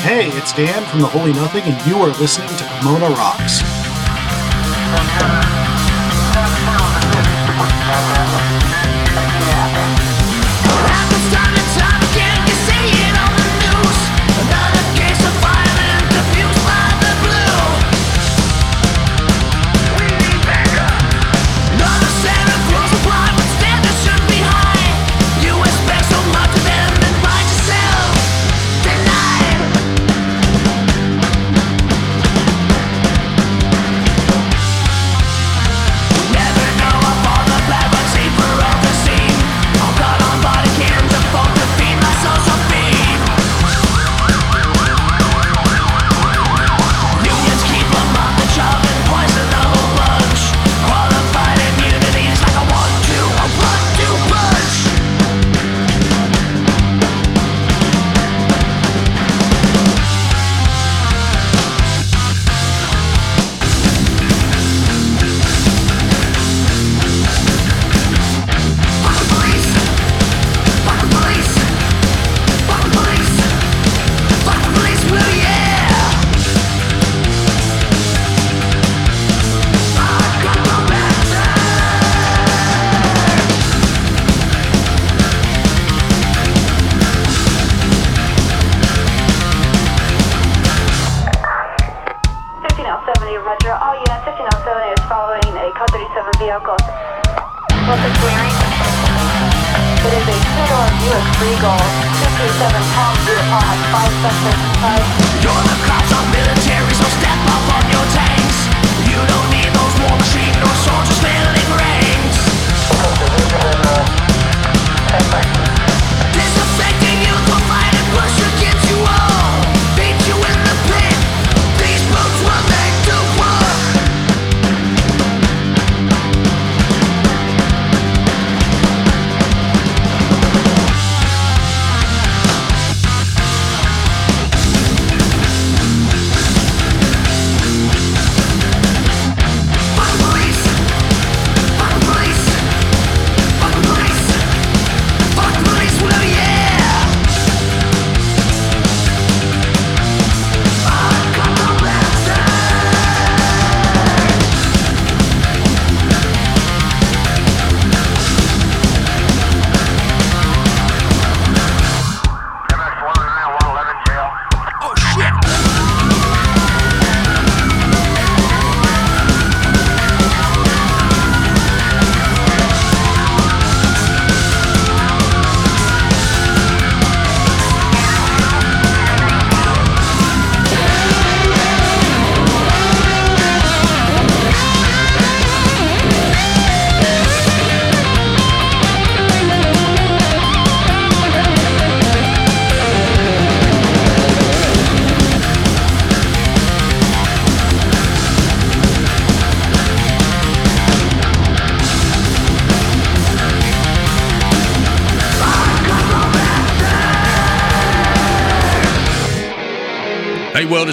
Hey, it's Dan from The Holy Nothing, and you are listening to Pomona Rocks.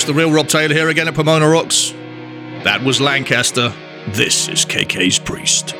The real Rob Taylor here again at Pomona Rocks. That was Lancaster. This is KK's Priest.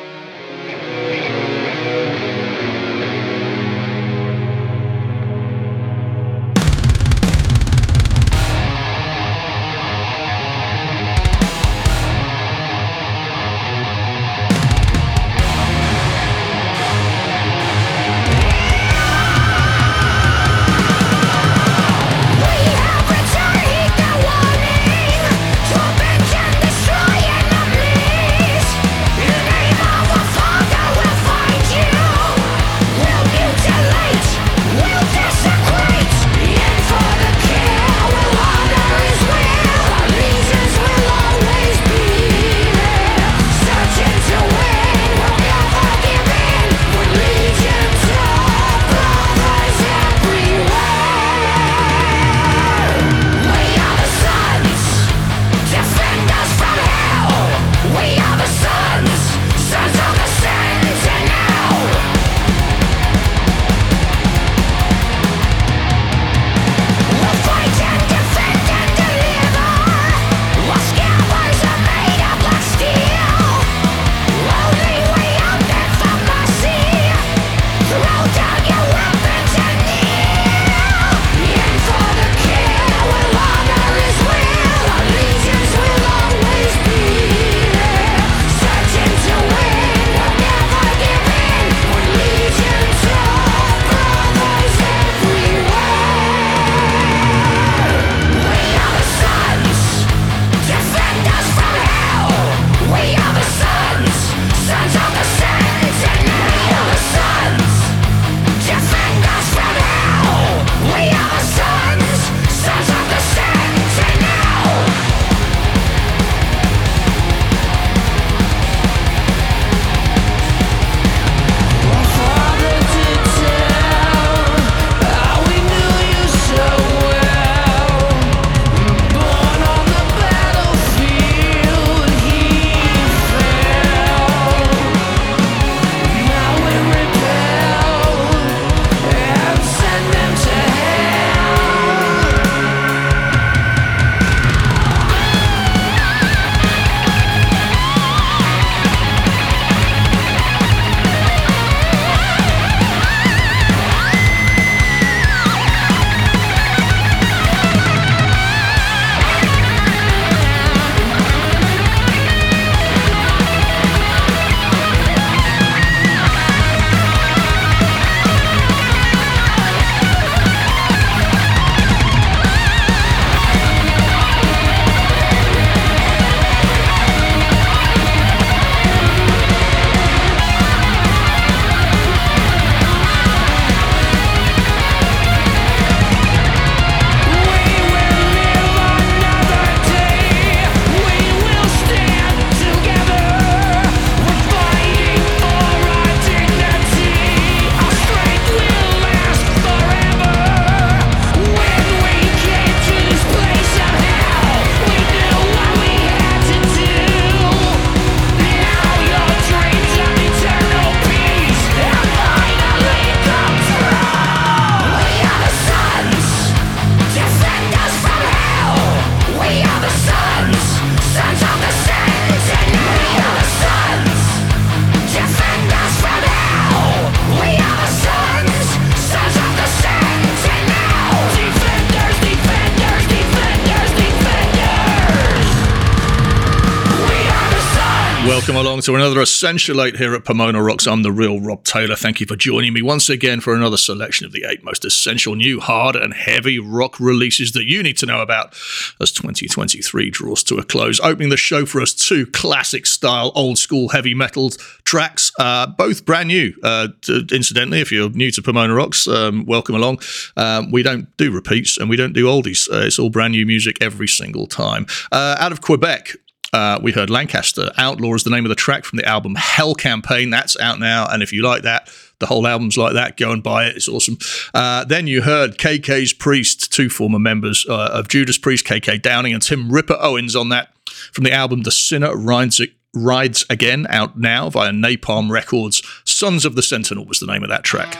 Welcome along to another Essential 8 here at Pomona Rocks. I'm the real Rob Taylor. Thank you for joining me once again for another selection of the eight most essential new hard and heavy rock releases that you need to know about as 2023 draws to a close. Opening the show for us, two classic style, old school heavy metal tracks, uh, both brand new. Uh, incidentally, if you're new to Pomona Rocks, um, welcome along. Um, we don't do repeats and we don't do oldies. Uh, it's all brand new music every single time. Uh, out of Quebec, uh, we heard Lancaster. Outlaw is the name of the track from the album Hell Campaign. That's out now. And if you like that, the whole album's like that. Go and buy it. It's awesome. Uh, then you heard KK's Priest, two former members uh, of Judas Priest, KK Downing and Tim Ripper Owens on that from the album The Sinner Rides, Rides Again, out now via Napalm Records. Sons of the Sentinel was the name of that track.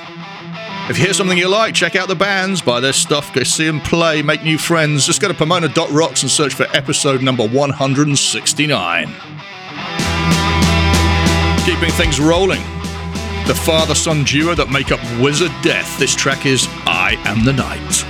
If you hear something you like, check out the bands, buy their stuff, go see them play, make new friends. Just go to pomona.rocks and search for episode number 169. Keeping things rolling. The father son duo that make up Wizard Death. This track is I Am the Night.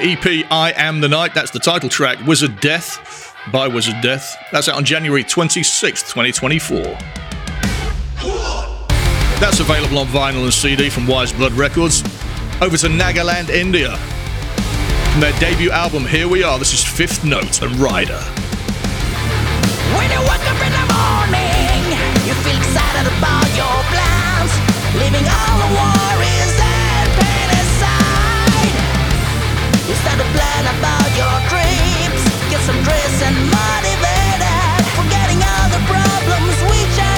EP I Am the Night. That's the title track, Wizard Death by Wizard Death. That's out on January 26th, 2024. That's available on vinyl and CD from Wise Blood Records. Over to Nagaland, India. From their debut album, Here We Are, this is Fifth Note and Rider. When you wake up in the morning, you feel excited about your plans, leaving all the worries to plan about your dreams. Get some dress and motivated. Forgetting all the problems which are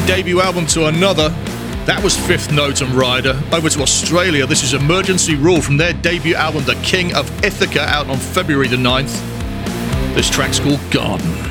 one debut album to another. That was Fifth Note and Rider. Over to Australia, this is Emergency Rule from their debut album, The King of Ithaca, out on February the 9th. This track's called Garden.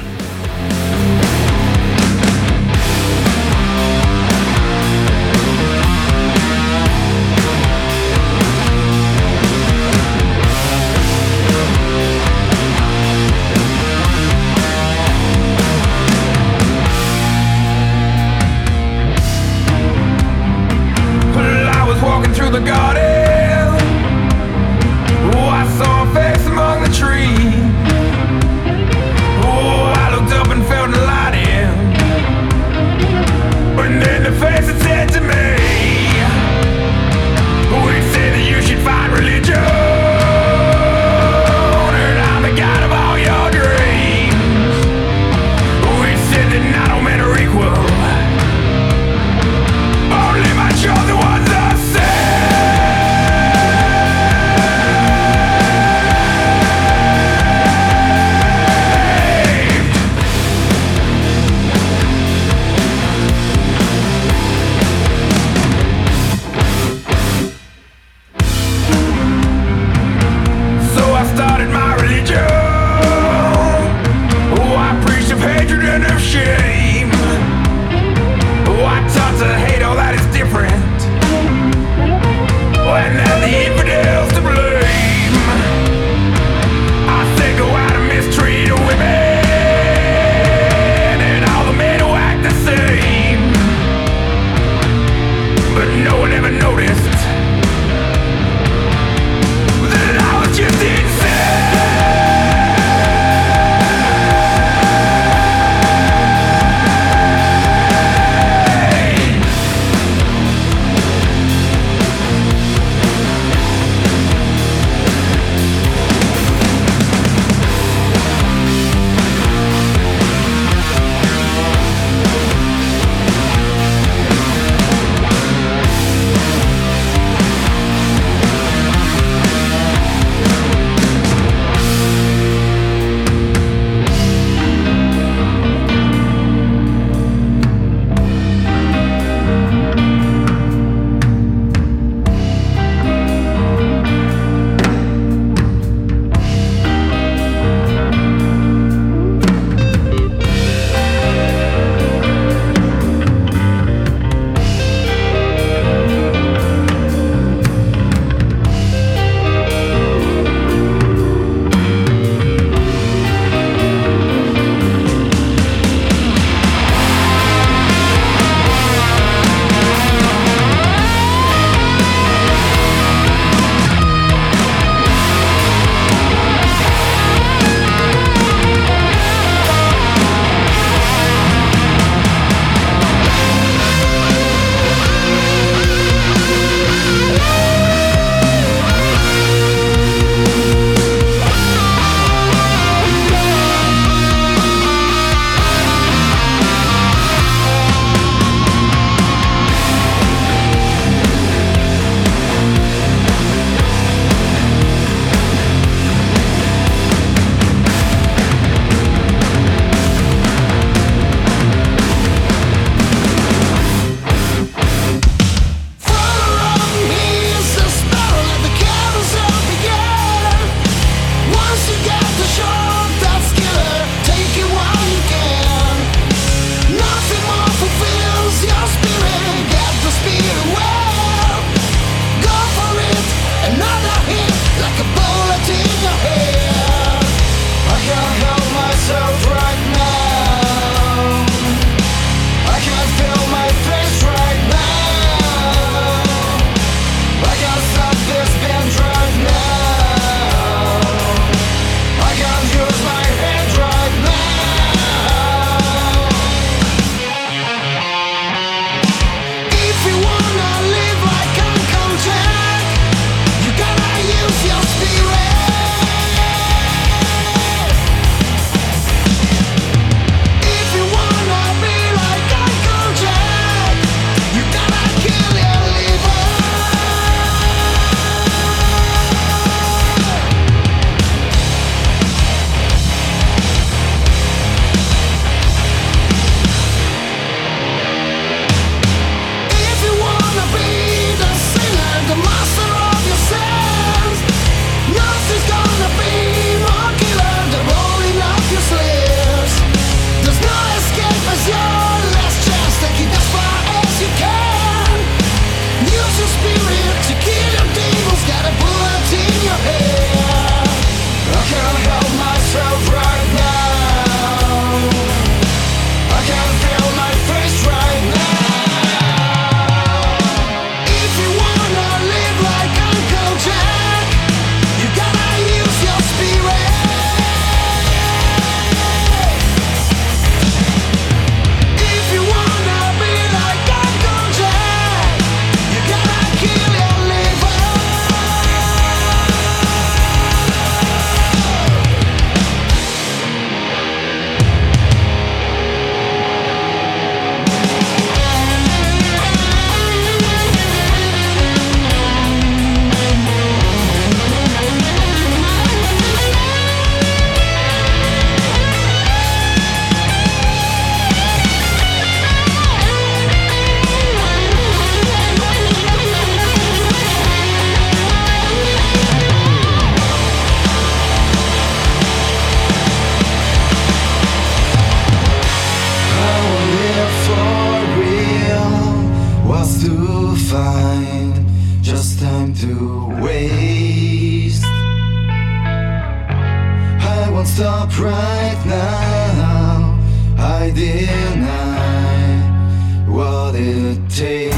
It takes.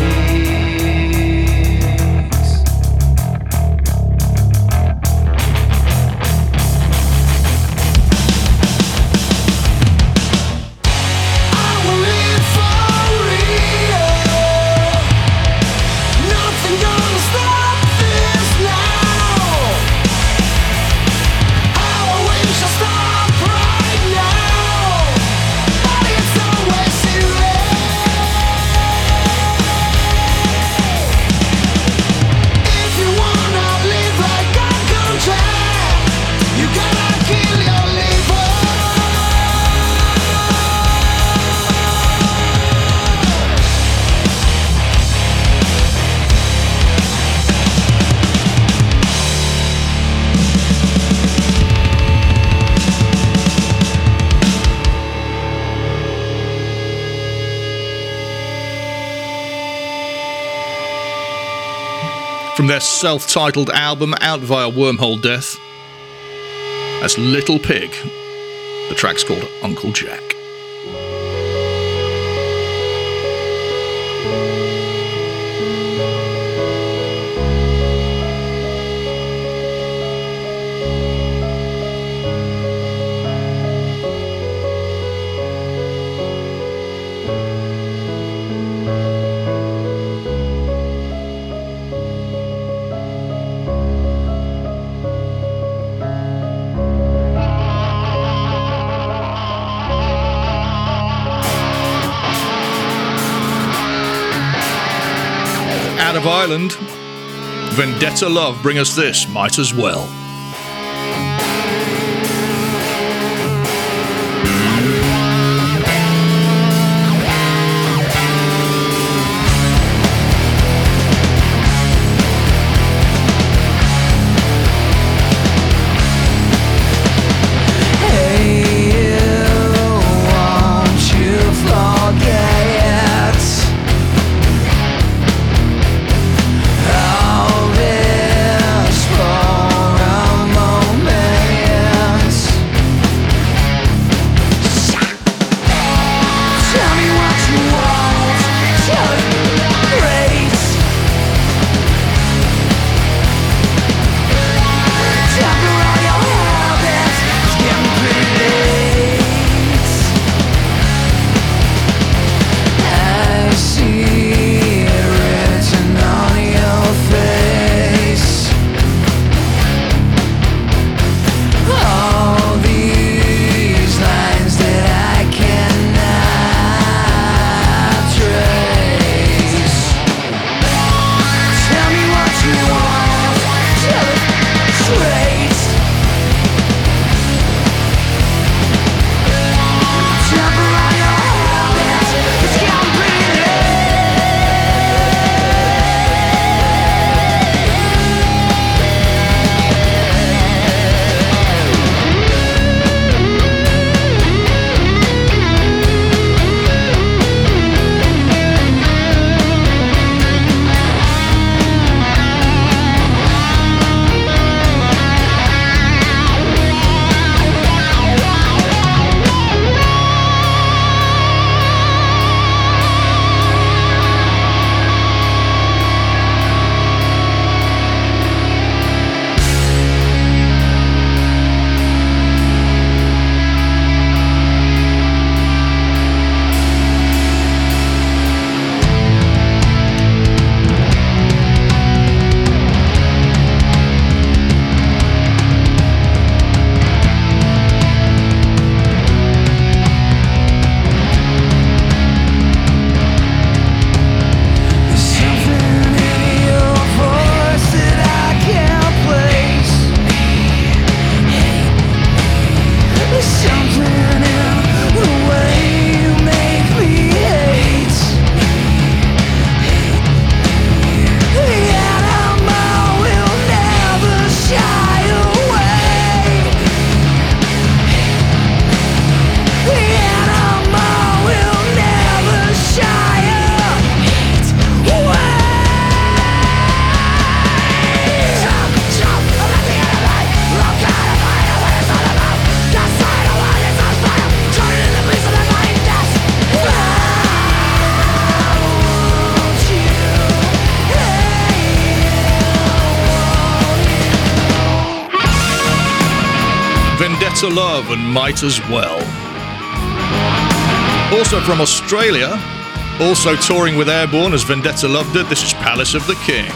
From their self titled album out via Wormhole Death, that's Little Pig. The track's called Uncle Jack. Ireland, Vendetta Love bring us this, might as well. To love and might as well. Also from Australia, also touring with Airborne as Vendetta Loved It, this is Palace of the King.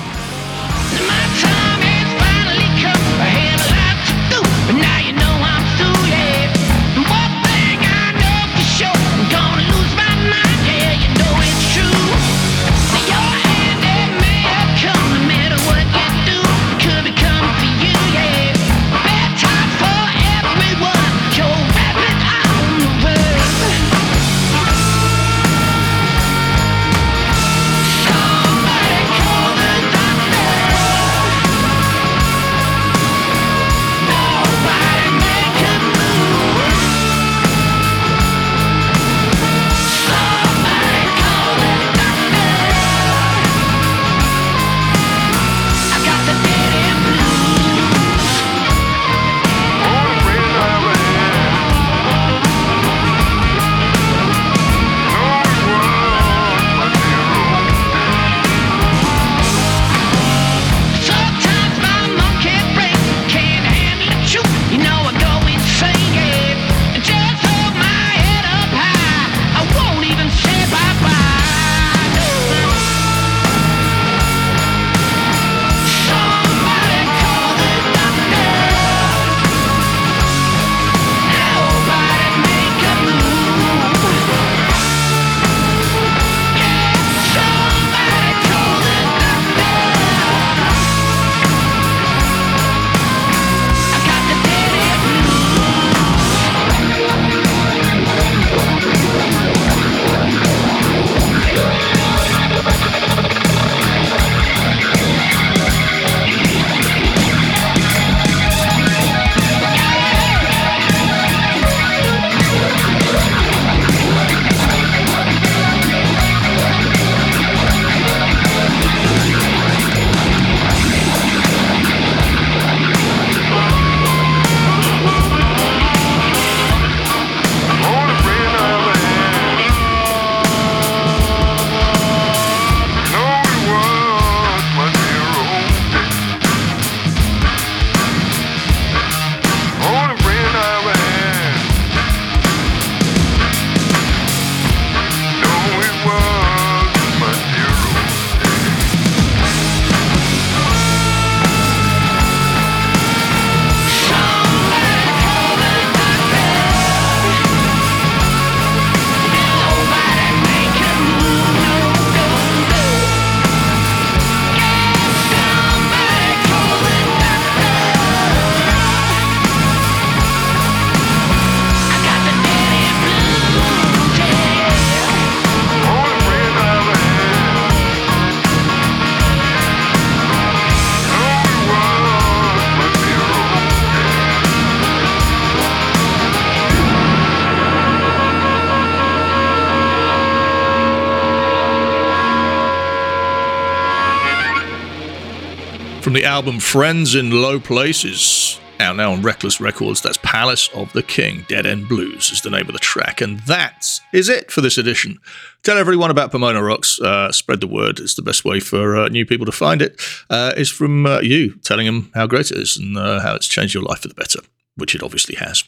The album Friends in Low Places, out now on Reckless Records, that's Palace of the King. Dead End Blues is the name of the track. And that is it for this edition. Tell everyone about Pomona Rocks. Uh, spread the word. It's the best way for uh, new people to find it. Uh, is from uh, you telling them how great it is and uh, how it's changed your life for the better. Which it obviously has.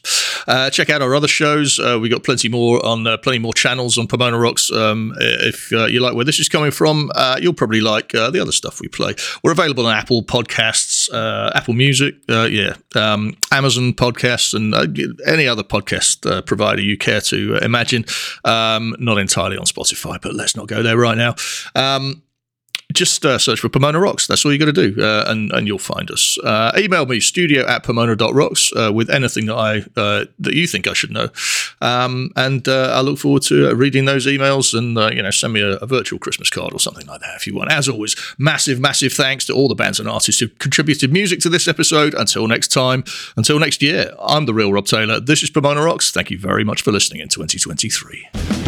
Uh, check out our other shows. Uh, we got plenty more on uh, plenty more channels on Pomona Rocks. Um, if uh, you like where this is coming from, uh, you'll probably like uh, the other stuff we play. We're available on Apple Podcasts, uh, Apple Music, uh, yeah, um, Amazon Podcasts, and uh, any other podcast uh, provider you care to imagine. Um, not entirely on Spotify, but let's not go there right now. Um, just uh, search for Pomona Rocks. That's all you got to do, uh, and and you'll find us. Uh, email me studio at pomona.rocks uh, with anything that I uh, that you think I should know, um, and uh, I look forward to uh, reading those emails and you know send me a, a virtual Christmas card or something like that if you want. As always, massive massive thanks to all the bands and artists who contributed music to this episode. Until next time, until next year, I'm the real Rob Taylor. This is Pomona Rocks. Thank you very much for listening in 2023.